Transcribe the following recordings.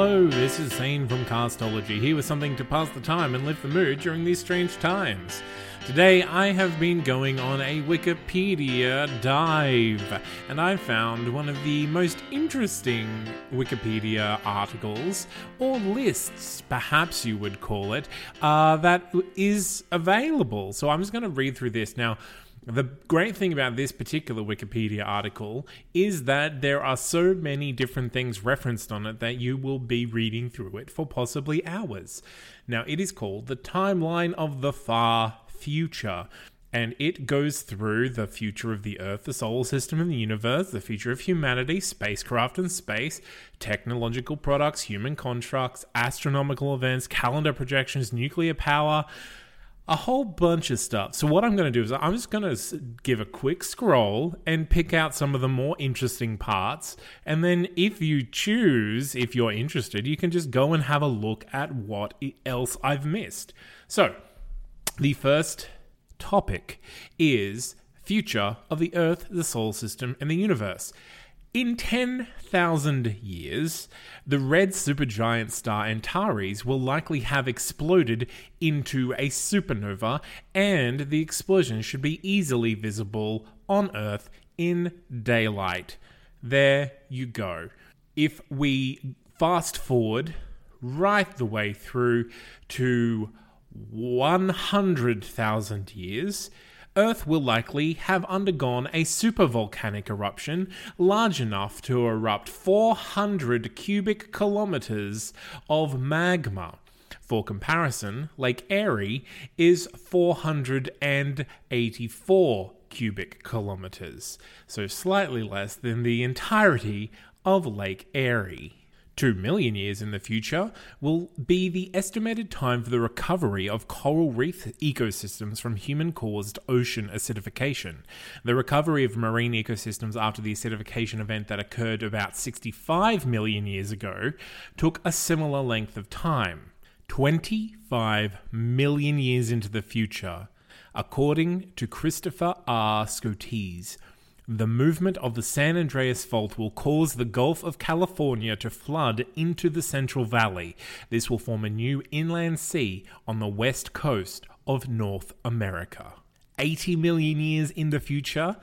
Hello, this is Zane from Castology, here with something to pass the time and lift the mood during these strange times. Today, I have been going on a Wikipedia dive, and I found one of the most interesting Wikipedia articles, or lists, perhaps you would call it, uh, that is available. So I'm just going to read through this. Now, the great thing about this particular Wikipedia article is that there are so many different things referenced on it that you will be reading through it for possibly hours. Now, it is called The Timeline of the Far Future. And it goes through the future of the Earth, the solar system, and the universe, the future of humanity, spacecraft and space, technological products, human constructs, astronomical events, calendar projections, nuclear power, a whole bunch of stuff. So what I'm going to do is I'm just going to give a quick scroll and pick out some of the more interesting parts. And then if you choose, if you're interested, you can just go and have a look at what else I've missed. So the first topic is future of the Earth, the solar system, and the universe. In 10,000 years, the red supergiant star Antares will likely have exploded into a supernova, and the explosion should be easily visible on Earth in daylight. There you go. If we fast forward right the way through to 100,000 years, Earth will likely have undergone a supervolcanic eruption large enough to erupt 400 cubic kilometers of magma. For comparison, Lake Erie is 484 cubic kilometers, so slightly less than the entirety of Lake Erie. 2 million years in the future will be the estimated time for the recovery of coral reef ecosystems from human caused ocean acidification. The recovery of marine ecosystems after the acidification event that occurred about 65 million years ago took a similar length of time 25 million years into the future, according to Christopher R. Scotese the movement of the San Andreas Fault will cause the Gulf of California to flood into the Central Valley. This will form a new inland sea on the west coast of North America. 80 million years in the future,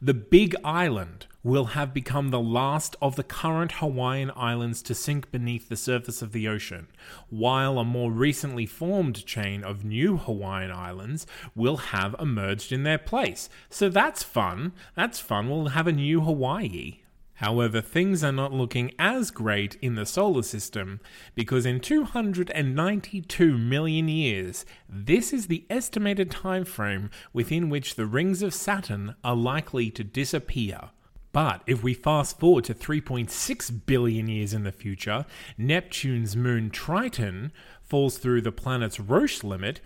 the Big Island will have become the last of the current Hawaiian islands to sink beneath the surface of the ocean, while a more recently formed chain of new Hawaiian islands will have emerged in their place. So that's fun. That's fun. We'll have a new Hawaii. However, things are not looking as great in the solar system because in 292 million years, this is the estimated time frame within which the rings of Saturn are likely to disappear. But if we fast forward to 3.6 billion years in the future, Neptune's moon Triton falls through the planet's Roche limit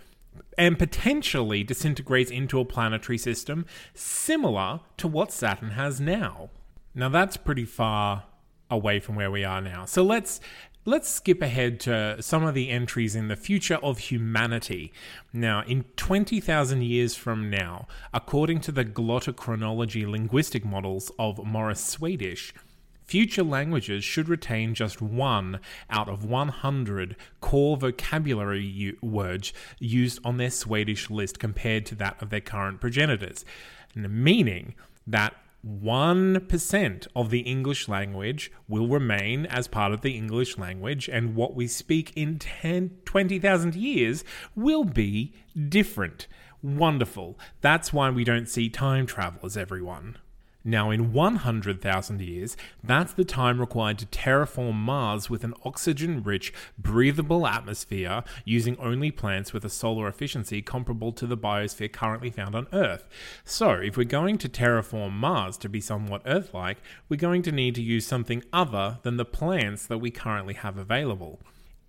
and potentially disintegrates into a planetary system similar to what Saturn has now. Now that's pretty far away from where we are now. So let's let's skip ahead to some of the entries in the future of humanity. Now, in 20,000 years from now, according to the glottochronology linguistic models of Morris Swadesh, Future languages should retain just one out of 100 core vocabulary u- words used on their Swadesh list compared to that of their current progenitors, meaning that 1% of the English language will remain as part of the English language, and what we speak in 10, 20,000 years will be different. Wonderful. That's why we don't see time travelers, everyone. Now, in 100,000 years, that's the time required to terraform Mars with an oxygen rich, breathable atmosphere using only plants with a solar efficiency comparable to the biosphere currently found on Earth. So, if we're going to terraform Mars to be somewhat Earth like, we're going to need to use something other than the plants that we currently have available.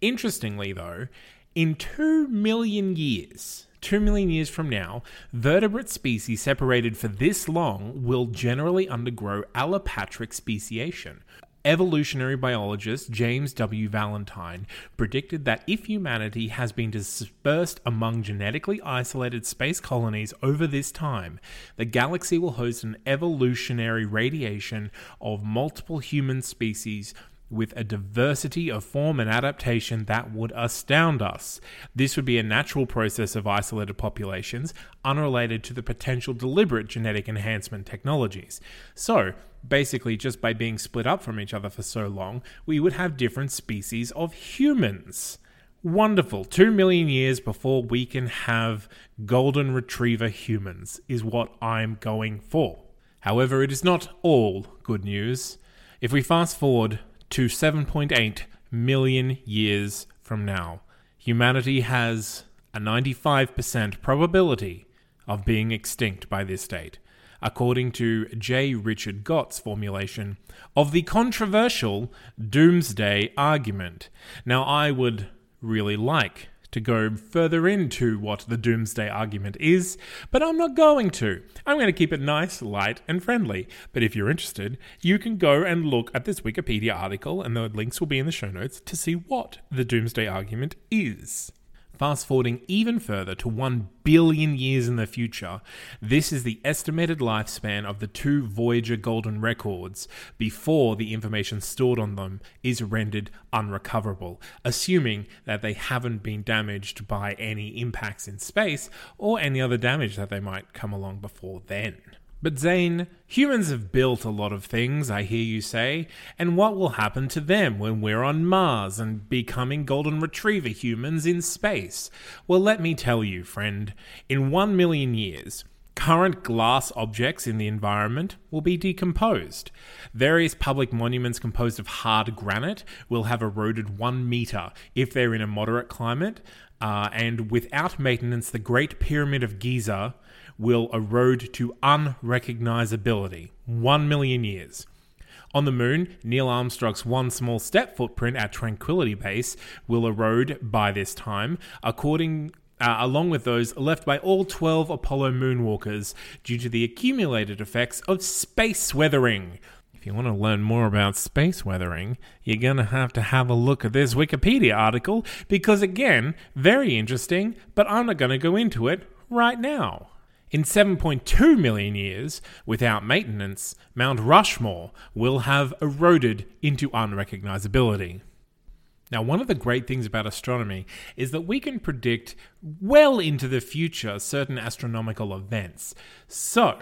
Interestingly, though, in 2 million years, Two million years from now, vertebrate species separated for this long will generally undergo allopatric speciation. Evolutionary biologist James W. Valentine predicted that if humanity has been dispersed among genetically isolated space colonies over this time, the galaxy will host an evolutionary radiation of multiple human species with a diversity of form and adaptation that would astound us. This would be a natural process of isolated populations, unrelated to the potential deliberate genetic enhancement technologies. So, basically, just by being split up from each other for so long, we would have different species of humans. Wonderful. Two million years before we can have golden retriever humans, is what I'm going for. However, it is not all good news. If we fast forward to 7.8 million years from now, humanity has a 95% probability of being extinct by this date, according to J. Richard Gott's formulation of the controversial doomsday argument. Now, I would really like to go further into what the doomsday argument is, but I'm not going to. I'm going to keep it nice, light, and friendly. But if you're interested, you can go and look at this Wikipedia article, and the links will be in the show notes to see what the doomsday argument is. Fast forwarding even further to 1 billion years in the future, this is the estimated lifespan of the two Voyager Golden records before the information stored on them is rendered unrecoverable, assuming that they haven't been damaged by any impacts in space or any other damage that they might come along before then. But Zane, humans have built a lot of things, I hear you say, and what will happen to them when we're on Mars and becoming Golden Retriever humans in space? Well, let me tell you, friend, in one million years, current glass objects in the environment will be decomposed. Various public monuments composed of hard granite will have eroded one meter if they're in a moderate climate, uh, and without maintenance, the Great Pyramid of Giza will erode to unrecognizability. One million years. On the moon, Neil Armstrong's one small step footprint at Tranquility Base will erode by this time, according uh, along with those left by all 12 Apollo moonwalkers due to the accumulated effects of space weathering. If you want to learn more about space weathering, you're going to have to have a look at this Wikipedia article because, again, very interesting, but I'm not going to go into it right now. In 7.2 million years, without maintenance, Mount Rushmore will have eroded into unrecognizability. Now, one of the great things about astronomy is that we can predict well into the future certain astronomical events. So,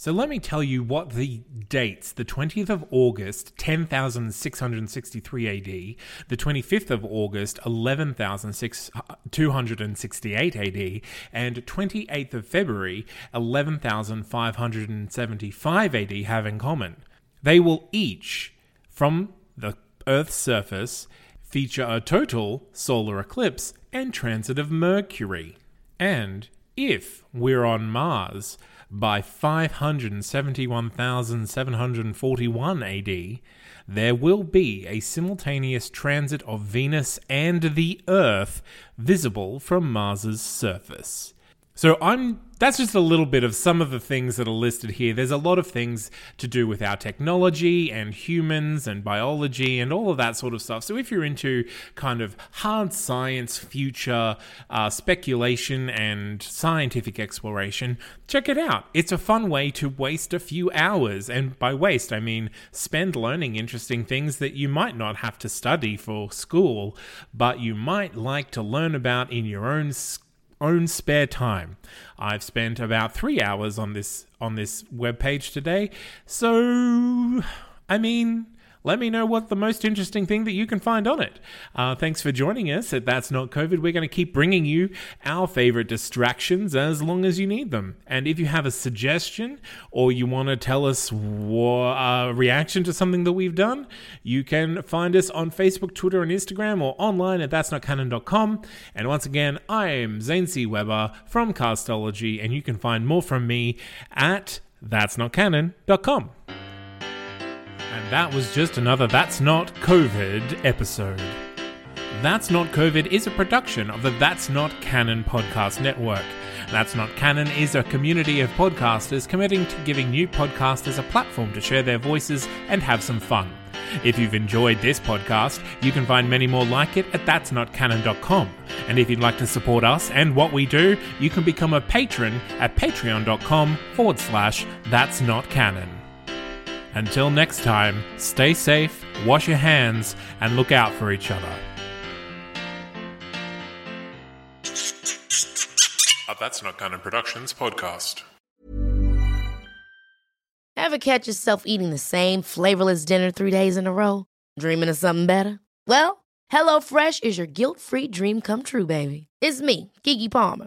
so let me tell you what the dates the 20th of August, 10,663 AD, the 25th of August, 11,268 uh, AD, and 28th of February, 11,575 AD have in common. They will each, from the Earth's surface, feature a total solar eclipse and transit of Mercury. And if we're on Mars, by 571,741 AD, there will be a simultaneous transit of Venus and the Earth visible from Mars's surface. So I'm that's just a little bit of some of the things that are listed here. There's a lot of things to do with our technology and humans and biology and all of that sort of stuff. So if you're into kind of hard science, future uh, speculation, and scientific exploration, check it out. It's a fun way to waste a few hours. And by waste, I mean spend learning interesting things that you might not have to study for school, but you might like to learn about in your own school own spare time. I've spent about three hours on this on this web page today, so I mean, let me know what the most interesting thing that you can find on it. Uh, thanks for joining us at That's Not COVID. We're going to keep bringing you our favorite distractions as long as you need them. And if you have a suggestion or you want to tell us a uh, reaction to something that we've done, you can find us on Facebook, Twitter, and Instagram or online at that'snotcanon.com. And once again, I am Zane C. Weber from Castology, and you can find more from me at that'snotcanon.com. That was just another That's Not COVID episode. That's Not COVID is a production of the That's Not Canon podcast network. That's Not Canon is a community of podcasters committing to giving new podcasters a platform to share their voices and have some fun. If you've enjoyed this podcast, you can find many more like it at that'snotcanon.com. And if you'd like to support us and what we do, you can become a patron at patreon.com forward slash that's not canon. Until next time, stay safe, wash your hands, and look out for each other. A That's Not Canon Productions podcast. Ever catch yourself eating the same flavorless dinner three days in a row? Dreaming of something better? Well, HelloFresh is your guilt free dream come true, baby. It's me, Keke Palmer.